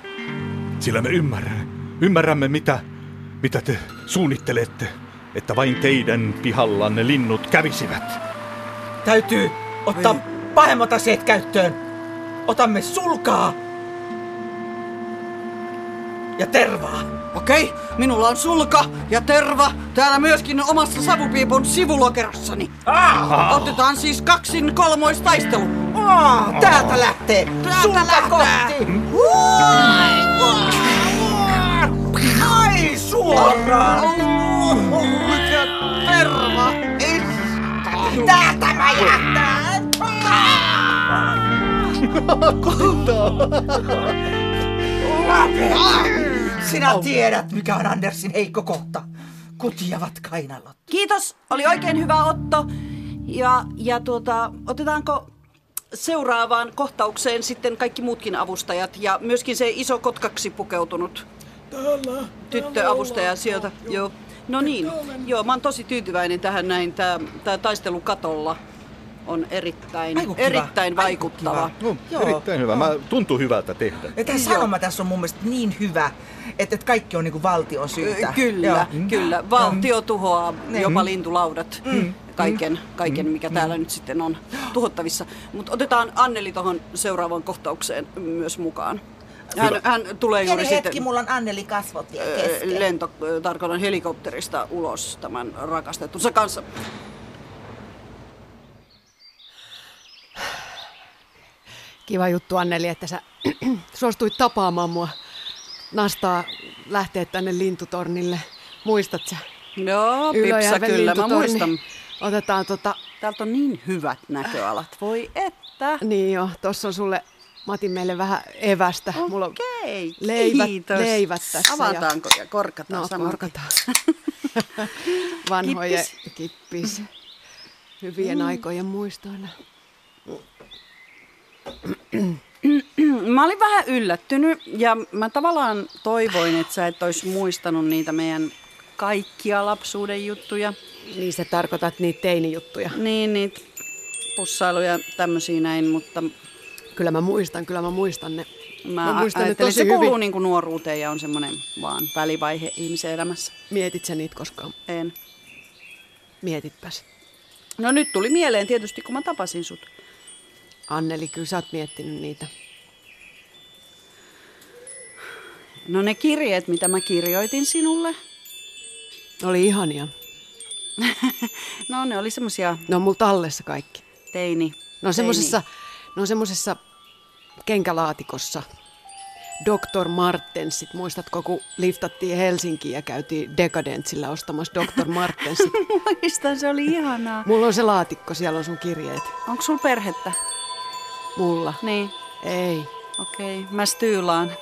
Sillä me ymmärrämme, ymmärrämme mitä, mitä te suunnittelette, että vain teidän pihallanne linnut kävisivät. Täytyy ottaa pahemmat aseet käyttöön. Otamme sulkaa ja tervaa. Okei, minulla on sulka ja terva täällä myöskin omassa savupiipun sivulokerossani. Otetaan siis kaksin kolmoistaistelu. Aa, täältä lähtee. Täältä Sulka lähtee. kohti. Ai suoraan. Ja terva. Täältä mä jähtää. Sinä tiedät, mikä on Andersin heikko kohta. Kutiavat kainalot. Kiitos, oli oikein hyvä Otto. Ja, ja tuota, otetaanko seuraavaan kohtaukseen sitten kaikki muutkin avustajat ja myöskin se iso kotkaksi pukeutunut tyttöavustaja sieltä. Joo. No niin, joo, mä oon tosi tyytyväinen tähän näin. Tää, tää taistelu katolla on erittäin, Aiku erittäin Aiku vaikuttava. kiva. No, Joo. erittäin hyvä. Mä, tuntuu hyvältä tehdä. Ja tämä sanoma tässä on mun mielestä niin hyvä, että, että kaikki on niinku valtion syytä. Kyllä, Joo. kyllä. Valtio tuhoaa Niin. jopa lintulaudat. Kaiken, kaiken, mikä täällä nyt sitten on tuhottavissa. Mutta otetaan Anneli tuohon seuraavaan kohtaukseen myös mukaan. Hän, hän tulee juuri Pieni hetki, sitten mulla on Anneli kasvot kesken. lento, tarkoitan helikopterista ulos tämän rakastettunsa kanssa. Kiva juttu Anneli, että sä [clears throat] suostuit tapaamaan mua. Nastaa lähteä tänne lintutornille. Muistat sä? Joo, Ylöjärven kyllä, mä muistan. Otetaan tota, Täältä on niin hyvät näköalat, voi että. niin jo, tossa on sulle, mä otin meille vähän evästä. Mulla on Okei, leivät, kiitos. leivät tässä. Avataanko ja korkataan No, saman korkataan. [laughs] Vanhojen kippis. kippis. Hyvien aikojen muistoina. Mä olin vähän yllättynyt ja mä tavallaan toivoin, että sä et olisi muistanut niitä meidän kaikkia lapsuuden juttuja. Niin sä tarkoitat niitä teinijuttuja. Niin, niitä pussailuja tämmöisiä näin, mutta Kyllä mä muistan, kyllä mä muistan ne. mä, Mä muistan ne tosi se kuuluu hyvin. niin kuin nuoruuteen ja on semmoinen vaan välivaihe ihmisen elämässä. Mietit sä niitä koskaan? En. Mietitpäs. No nyt tuli mieleen tietysti, kun mä tapasin sut. Anneli, kyllä sä oot miettinyt niitä. No ne kirjeet, mitä mä kirjoitin sinulle, oli ihania. [laughs] no ne oli semmosia Ne on mulla tallessa kaikki. teini. Ne on semmosessa, ne on semmosessa kenkälaatikossa. Dr. Martensit, muistatko, kun liftattiin Helsinkiin ja käytiin Decadentsillä ostamassa Dr. [laughs] Martensit? Muistan, se oli ihanaa. Mulla on se laatikko, siellä on sun kirjeet. Onko sulla perhettä? Mulla. Niin, Ei. okei. Mä styylaan.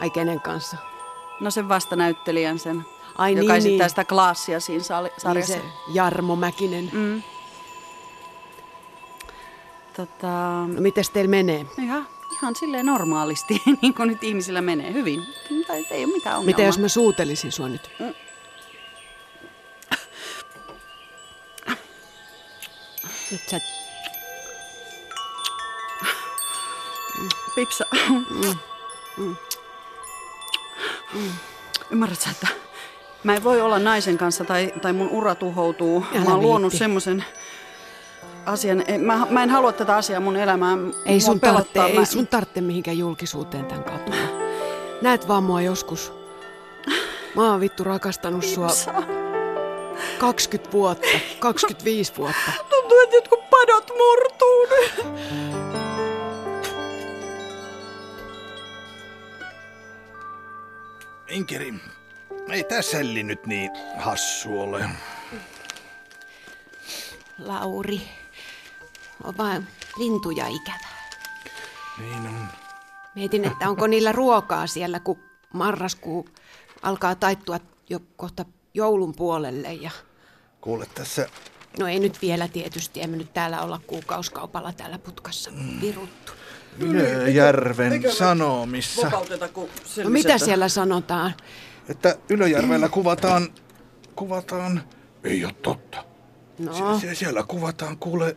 Ai kenen kanssa? No sen vastanäyttelijän sen, Ai joka niin, esittää niin. sitä klaassia siinä sali- Niin sarjassa. se Jarmo Mäkinen. Mm. Tota, No mites teillä menee? ihan, ihan silleen normaalisti, [laughs] niin kuin nyt ihmisillä menee hyvin. Tai ei ole mitään ongelmaa. Mitä jos mä suutelisin sua nyt? Nyt sä... Pipsa. Ymmärrät sä, että mä en voi olla naisen kanssa tai, tai mun ura tuhoutuu. Älä mä oon luonut semmoisen asian. Mä, mä en halua tätä asiaa mun elämään. Ei sun, tarvitse. Mä- ei sun tarvitse mihinkään julkisuuteen tämän kautta. Näet vaan mua joskus. Mä oon vittu rakastanut sua 20 vuotta, 25 vuotta. Tuntuu, että jotkut padot murtuu nyt. Inkeri, ei tää sälli nyt niin hassu ole. Lauri, on vaan lintuja ikävä. Niin on. Mietin, että onko niillä ruokaa siellä, kun marraskuu alkaa taittua jo kohta joulun puolelle. Ja... Kuule tässä, No ei nyt vielä tietysti, emme nyt täällä olla kuukauskaupalla täällä putkassa viruttu. Ylöjärven sanomissa, No mitä siellä sanotaan? että Ylöjärvellä kuvataan, kuvataan, ei ole totta. No, Sie- sie- siellä kuvataan kuule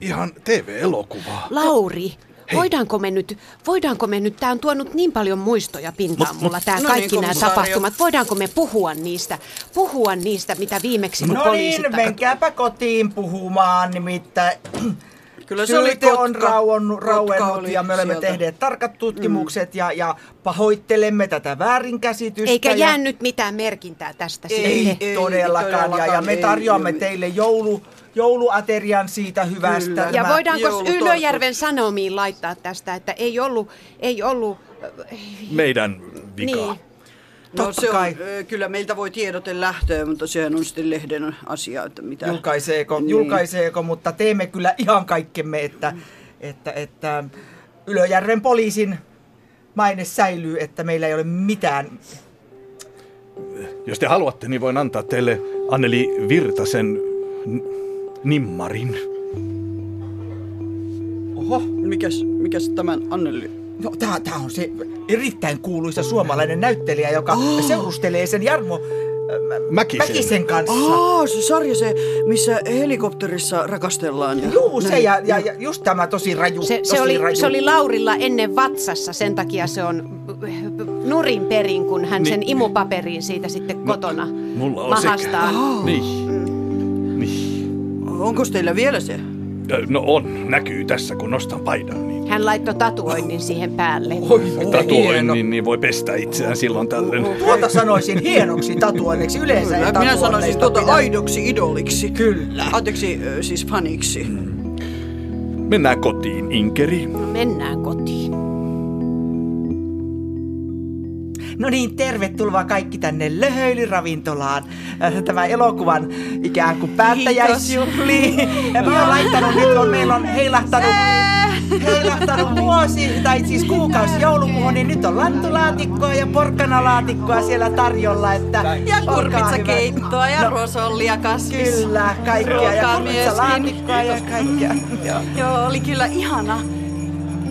ihan TV-elokuvaa. Lauri, Hei. voidaanko me nyt, voidaanko me nyt, tämä on tuonut niin paljon muistoja pintaan Mut- mulla, mut- tämä no kaikki niin, nämä tapahtumat. Voidaanko me puhua niistä, puhua niistä, mitä viimeksi kun No poliisit niin, takat- menkääpä kotiin puhumaan, nimittäin Kyllä se oli on kotka. rauennut, Kotka rauennut oli ja me olemme sieltä. tehneet tarkat tutkimukset ja, ja pahoittelemme tätä väärinkäsitystä. Eikä ja... jää nyt mitään merkintää tästä Ei. Ei, todellakaan. Ja, ja me tarjoamme ei. teille joulu, jouluaterian siitä hyvästä. Kyllä. Ja Tämä- voidaanko. Ylöjärven Sanomiin laittaa tästä, että ei ollut, ei ollut, Meidän vika. niin. No Totta se on, kai. kyllä meiltä voi tiedote lähteä, mutta sehän on sitten lehden asia, että mitä... julkaiseeko, Niin. julkaiseeko, mutta teemme kyllä ihan kaikkemme, että, että, että Ylöjärven poliisin maine säilyy, että meillä ei ole mitään. Jos te haluatte, niin voin antaa teille Anneli Virtasen nimmarin. Oho, Mikäs, mikäs tämän Anneli? No tää, tää on se erittäin kuuluisa suomalainen näyttelijä, joka seurustelee sen Jarmo äh, Mäkisen. Mäkisen kanssa. Aa, se sarja se, missä helikopterissa rakastellaan. Ja Juu, se ja, ja, ja just tämä tosi raju. Se, tosi se, oli, raju. se oli Laurilla ennen vatsassa, sen takia se on nurin perin, kun hän sen imupaperiin siitä sitten kotona mulla on sekä. mahastaan. Niin. Niin. Onko teillä vielä se? No on, näkyy tässä kun nostan paidan. Niin Hän laittoi tatuoinnin siihen päälle. Oi, tatuoinnin, niin voi pestä itseään silloin tällöin. Tuota sanoisin hienoksi tatuoinneksi. Yleensä Kyllä, minä sanoisin tuota pidä. aidoksi idoliksi. Kyllä. Anteeksi, siis faniksi. Mennään kotiin, Inkeri. No mennään kotiin. No niin, tervetuloa kaikki tänne Löhöilyravintolaan. Äh, Tämä elokuvan ikään kuin päättäjäisjuhli. [laughs] Ja mä oon laittanut, nyt on, meillä on heilahtanut, heilahtanut vuosi, tai siis kuukausi joulukuuhun, niin nyt on lantulaatikkoa ja porkkanalaatikkoa siellä tarjolla. Että Ja kurpitsakeittoa ja No, ruosollia kasvis. Kyllä, kaikkia. Ja kurpitsalaatikkoa ja kaikkea. Joo. Joo, oli kyllä ihana.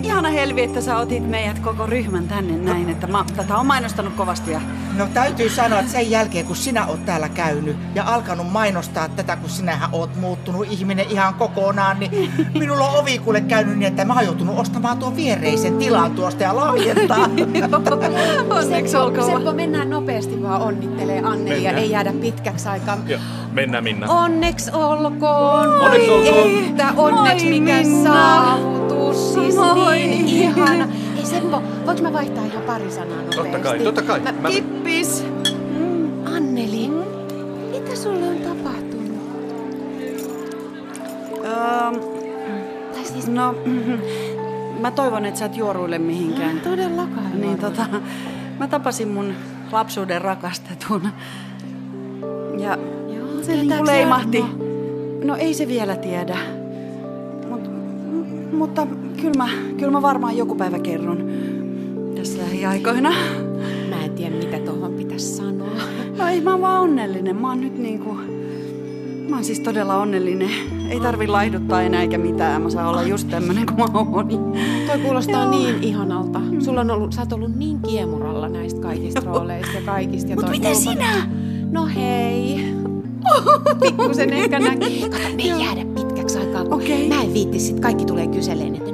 Ihana Helvi, että sä otit meidät koko ryhmän tänne näin, että mä tätä on mainostanut kovasti ja No täytyy sanoa, että sen jälkeen kun sinä oot täällä käynyt ja alkanut mainostaa tätä, kun sinähän oot muuttunut ihminen ihan kokonaan, niin [laughs] minulla on ovi kuule käynyt niin, että mä oon joutunut ostamaan tuon viereisen tilan tuosta ja lahjentaa. [laughs] onneksi olkoon. Seppo, mennään nopeasti vaan onnittelee Annelia, Mennään. ei jäädä pitkäksi aikaa. Joo, mennään Minna. Onneksi olkoon. Onneksi olkoon. Että onneksi mikä Minna. Siis Moi. niin ihana. Hei Seppo, voinko mä vaihtaa ihan pari sanaa nopeasti? Totta kai, totta kai. Mä, Mä- Kippis. Anneli, mitä sulle on tapahtunut? Ähm, Tai siis no, [laughs] mä toivon, että sä et juoruille mihinkään. todellakaan. Niin tota, mä tapasin mun lapsuuden rakastetun. Ja Joo, se niin leimahti. No ei se vielä tiedä. Mut, m- mutta kyllä mä, kyllä mä varmaan joku päivä kerron tässä lähiaikoina. Mä en tiedä, mitä tuohon pitäisi sanoa. No ei, mä oon vaan onnellinen. Mä oon nyt niinku... Mä oon siis todella onnellinen. Ei tarvi laihduttaa enää eikä mitään. Mä saan olla just tämmönen kuin mä oon. Toi kuulostaa niin ihanalta. Sulla on ollut, sä oot ollut niin kiemuralla näistä kaikista rooleista ja kaikista. Ja Mut toi miten ulkona- sinä? No hei. Pikkusen ehkä näki. Kato, me ei jäädä pitkäksi aikaa, kun Okei. mä en viitti sit. Kaikki tulee kyseleen, että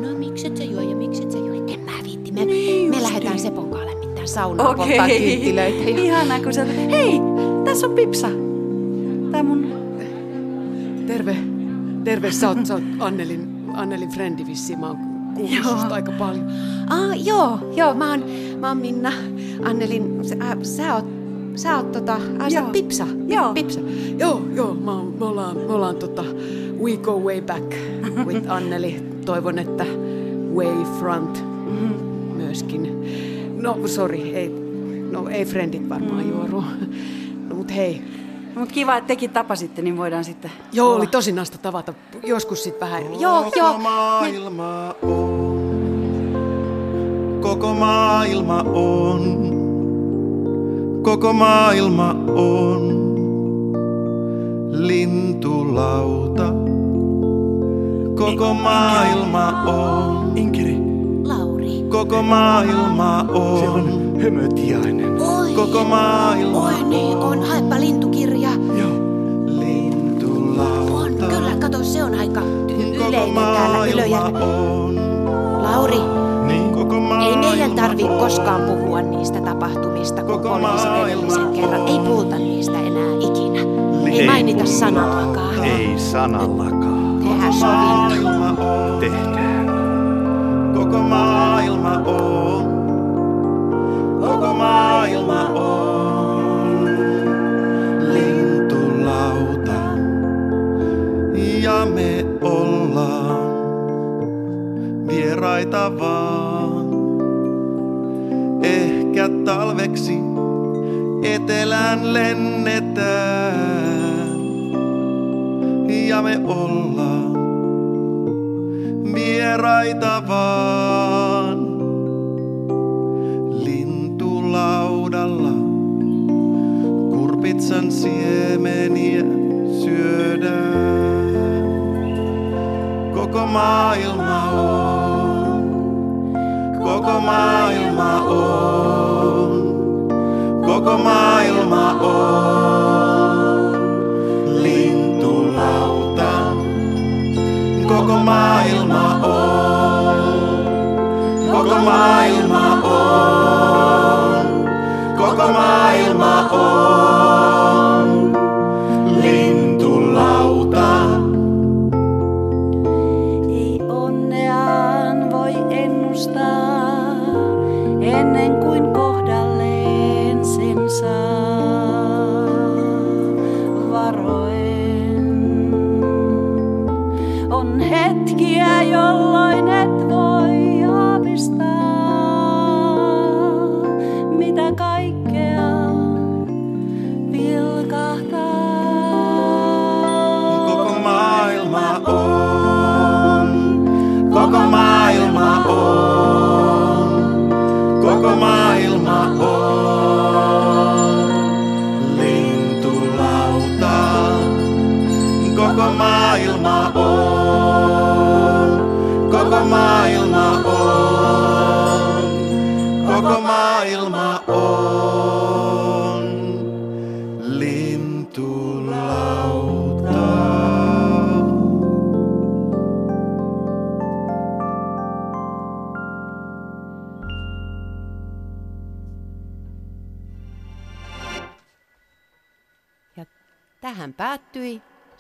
saunaa okay. polttaa kynttilöitä. [laughs] Ja... Ihanaa, kun sä... Hei, tässä on Pipsa. Tää mun... Terve. Terve, sä oot, sä oot Annelin, Annelin frendi vissiin. Mä oon kuullut aika paljon. Ah, joo, joo, mä oon, mä oon Minna. Annelin, sä, äh, sä oot, sä oot tota, äh, sä oot Pipsa. Joo. Pipsa. Joo, joo, mä oon, me ollaan, me ollaan tota, we go way back with Anneli. Toivon, että way front myöskin. No, sorry, ei, no ei friendit varmaan juoru. No, mut hei, No, mutta kiva, että tekin tapasitte, niin voidaan sitten... Joo, olla- oli tosi nasta tavata. Joskus sit vähän. Joo, Koko joo. maailma on. Koko maailma on. Koko maailma on. Lintulauta. Koko maailma on. Koko maailma on. on hömötiainen. Oi. Koko maailma Oi niin, on. Haepa lintukirja. Joo. On, Lintulauta. kyllä, kato, se on aika yleinen täällä Ylöjärvellä. on. Lauri, Niin koko ei meidän tarvi on. koskaan puhua niistä tapahtumista, kun Koko poliisi edellisen kerran. Ei on. puhuta niistä enää ikinä. Ei Ei mainita sanallakaan. Ei sanallakaan. Tehdään sovinto. On. Tehdään. Koko maailma on. Koko maailma on.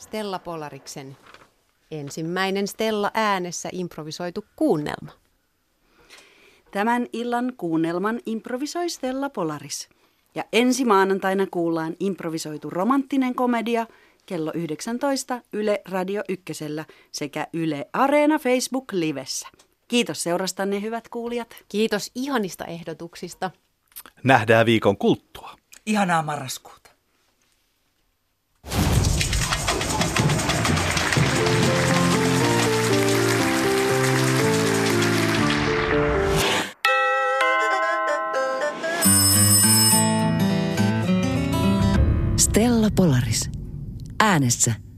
Stella Polariksen ensimmäinen Stella äänessä improvisoitu kuunnelma. Tämän illan kuunnelman improvisoi Stella Polaris. Ja ensi maanantaina kuullaan improvisoitu romanttinen komedia kello 19 Yle Radio Ykkösellä sekä Yle Areena Facebook Livessä. Kiitos seurastanne hyvät kuulijat. Kiitos ihanista ehdotuksista. Nähdään viikon kulttua. Ihanaa marraskuuta. Stella Polaris. Äänessä